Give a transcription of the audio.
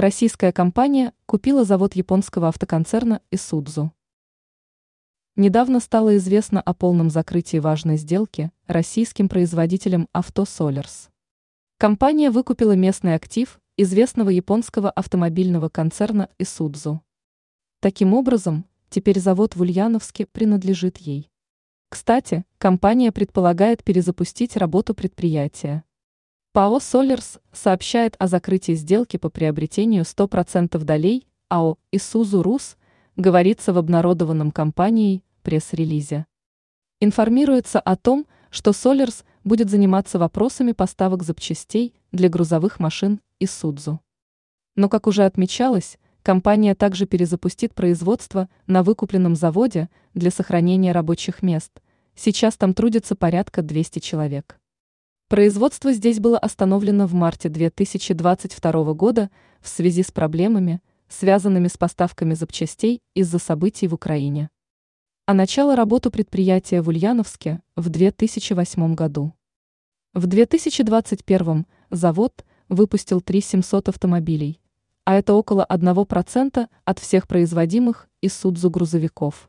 Российская компания купила завод японского автоконцерна Исудзу. Недавно стало известно о полном закрытии важной сделки российским производителем авто Solers. Компания выкупила местный актив известного японского автомобильного концерна Исудзу. Таким образом, теперь завод в Ульяновске принадлежит ей. Кстати, компания предполагает перезапустить работу предприятия. ПАО «Солерс» сообщает о закрытии сделки по приобретению 100% долей АО «Исузу Рус», говорится в обнародованном компанией пресс-релизе. Информируется о том, что «Солерс» будет заниматься вопросами поставок запчастей для грузовых машин «Исудзу». Но, как уже отмечалось, компания также перезапустит производство на выкупленном заводе для сохранения рабочих мест. Сейчас там трудится порядка 200 человек. Производство здесь было остановлено в марте 2022 года в связи с проблемами, связанными с поставками запчастей из-за событий в Украине. А начало работы предприятия в Ульяновске в 2008 году. В 2021 завод выпустил 3700 автомобилей, а это около 1% от всех производимых из Судзу грузовиков.